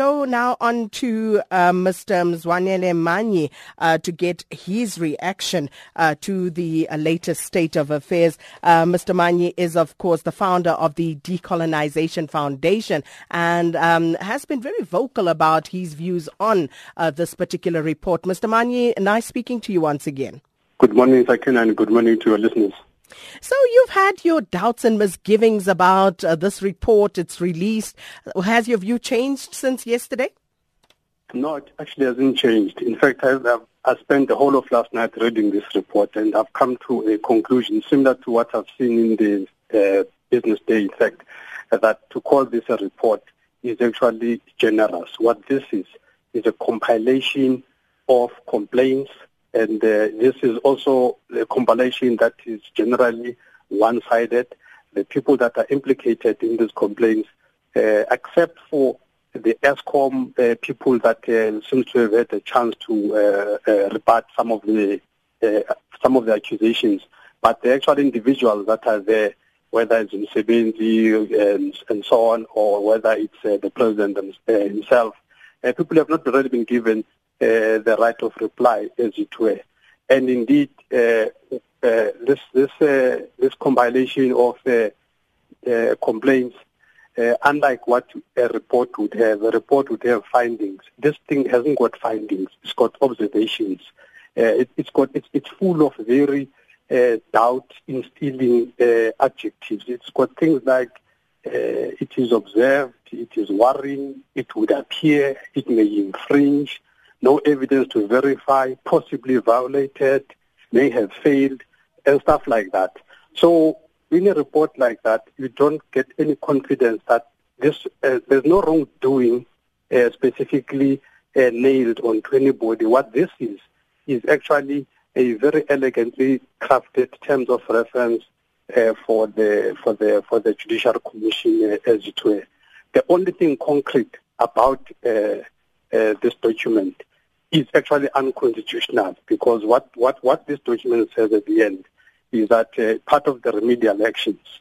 So now on to uh, Mr. Mzwanele Manyi uh, to get his reaction uh, to the uh, latest state of affairs. Uh, Mr. Manyi is, of course, the founder of the Decolonization Foundation and um, has been very vocal about his views on uh, this particular report. Mr. Manyi, nice speaking to you once again. Good morning, Sakina, and good morning to your listeners. So you've had your doubts and misgivings about uh, this report. It's released. Has your view changed since yesterday? No, it actually hasn't changed. In fact, I've, i spent the whole of last night reading this report, and I've come to a conclusion similar to what I've seen in the uh, business day. In fact, that to call this a report is actually generous. What this is is a compilation of complaints and uh, this is also a compilation that is generally one-sided. The people that are implicated in these complaints, uh, except for the Eskom uh, people that uh, seem to have had a chance to uh, uh, rebut some of the uh, some of the accusations, but the actual individuals that are there, whether it's in and, and so on, or whether it's the president himself, people have not really been given the right of reply, as it were. And indeed, uh, uh, this this this compilation of complaints, unlike what a report would have, a report would have findings. This thing hasn't got findings; it's got observations. It, has got it's, it's full of very uh, doubt instilling uh, adjectives. It's got things like uh, it is observed, it is worrying, it would appear, it may infringe, no evidence to verify, possibly violated, may have failed, and stuff like that. So in a report like that, you don't get any confidence that this uh, there's no wrongdoing uh, specifically uh, nailed onto anybody. What this is is actually a very elegantly crafted terms of reference uh, for the for the for the Judicial Commission uh, as it were. The only thing concrete about uh, this document is actually unconstitutional because what, what, what this document says at the end is that uh, part of the remedial actions,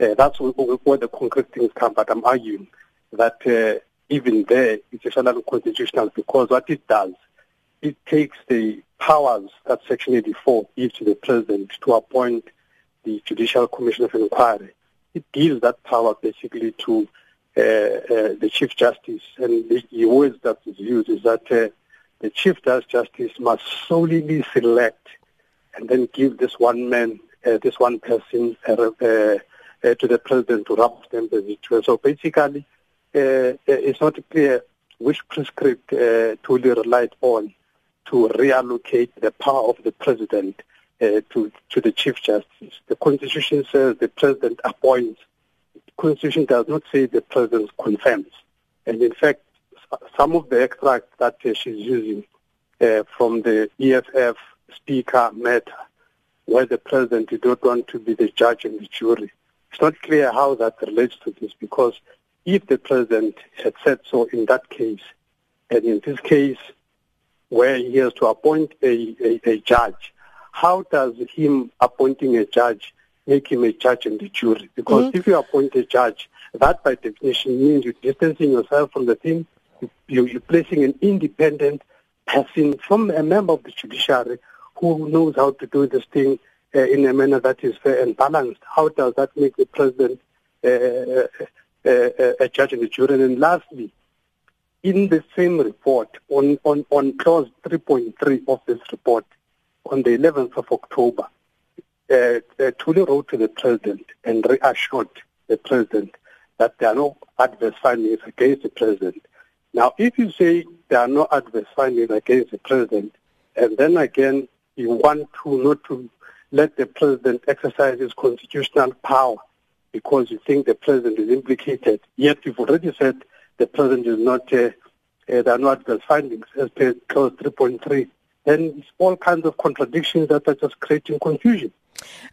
uh, that's where, the concrete things come, but I'm arguing that uh, even there it's actually unconstitutional because what it does, it takes the powers that Section 84 gives to the President to appoint the Judicial Commission of Inquiry. It gives that power basically to uh, uh, the Chief Justice, and the words that is used is that uh, the Chief Justice must solely select and then give this one man, uh, this one person uh, uh, uh to the president to rub stamp the situation. So basically, uh, uh, it's not clear which prescript uh, to relied on to reallocate the power of the president to, to the Chief Justice. The Constitution says the president appoints. The Constitution does not say the president confirms. And in fact, some of the extracts that uh, she's using uh, from the EFF speaker matter, where the president did not want to be the judge and the jury. It's not clear how that relates to this because if the president had said so in that case, and in this case where he has to appoint a, a, a judge, how does him appointing a judge make him a judge and the jury? Because mm-hmm. if you appoint a judge, that by definition means you're distancing yourself from the thing you're placing an independent person from a member of the judiciary who knows how to do this thing uh, in a manner that is fair and balanced. How does that make the president uh, uh, uh a judge and a jury? And lastly, in the same report, on, on, on clause 3.3 of this report, on the 11th of October, uh, uh, Thuli wrote to the president and reassured the president that there are no adverse findings against the president. Now, if you say there are no adverse findings against the president, and then again you want to not to let the president exercise his constitutional power because you think the president is implicated, yet you've already said the president is not, uh, uh, there are no adverse findings as per clause 3.3, then it's all kinds of contradictions that are just creating confusion.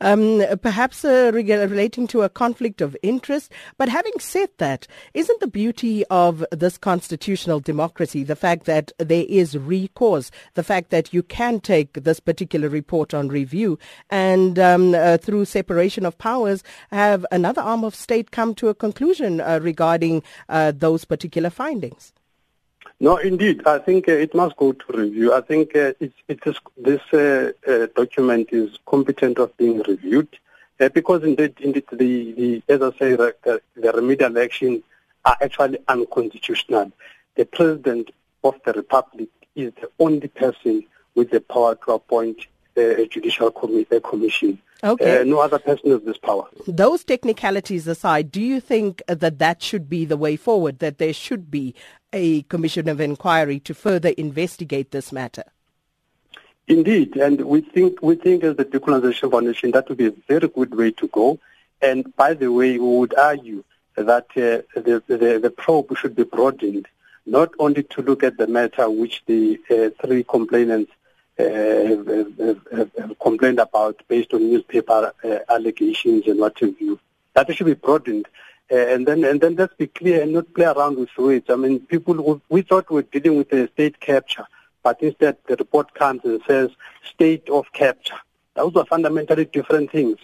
Um, perhaps uh, relating to a conflict of interest. But having said that, isn't the beauty of this constitutional democracy the fact that there is recourse, the fact that you can take this particular report on review and um, uh, through separation of powers have another arm of state come to a conclusion uh, regarding uh, those particular findings? No, indeed. I think uh, it must go to review. I think uh, it, it is, this uh, uh, document is competent of being reviewed uh, because indeed, indeed the, the, as I say, the, the remedial actions are actually unconstitutional. The President of the Republic is the only person with the power to appoint uh, a judicial commi- commission. Okay. Uh, no other person has this power. Those technicalities aside, do you think that that should be the way forward, that there should be a commission of inquiry to further investigate this matter? Indeed, and we think we think as the Decolonization Foundation that would be a very good way to go. And by the way, we would argue that uh, the, the, the probe should be broadened, not only to look at the matter which the uh, three complainants uh, have, have, have, complained about based on newspaper uh, allegations and what have you. That should be broadened. Uh, and then and then let's be clear and not play around with words. I mean, people we thought we were dealing with a state capture, but instead the report comes and says state of capture. Those are fundamentally different things.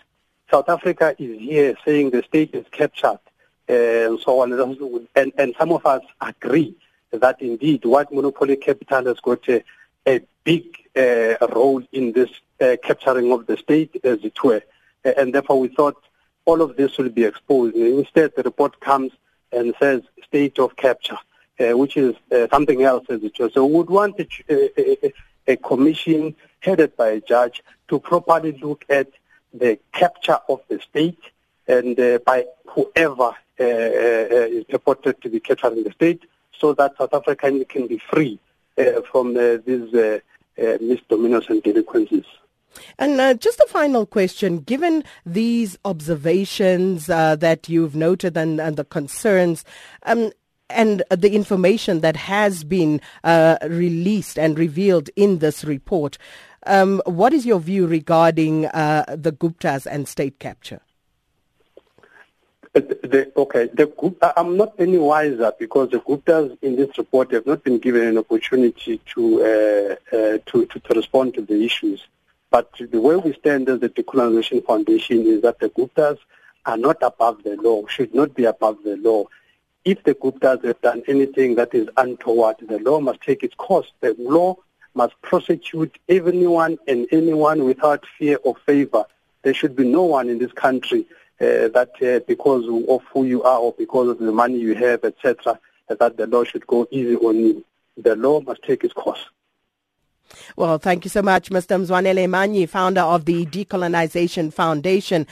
South Africa is here saying the state is captured and so on. And, and some of us agree that indeed white monopoly capital has got a, a big uh, role in this uh, capturing of the state, as it were. And therefore we thought all of this will be exposed. And instead, the report comes and says state of capture, uh, which is uh, something else as it were. So we would want a, a, commission headed by a judge to properly look at the capture of the state and uh, by whoever uh, uh, is purported to be capturing the state so that South Africa can be free uh, from these misdemeanors and delinquencies. And uh, just a final question, given these observations uh, that you've noted and, and the concerns, um, and the information that has been uh, released and revealed in this report, um, what is your view regarding the Guptas and state capture? The, okay, the I'm not any wiser because the Guptas in this report have not been given an opportunity to, uh, uh, to, to, to, respond to the issues. But the way we stand as the Decolonization Foundation is that the Guptas are not above the law, should not be above the law. If the Guptas have done anything that is untoward, the law must take its course. The law must prosecute everyone and anyone without fear or favor. There should be no one in this country uh, that uh, because of who you are or because of the money you have, etc., that the law should go easy on you. The law must take its course. Well, thank you so much, Mr. Mzwanele Manyi, founder of the Decolonization Foundation.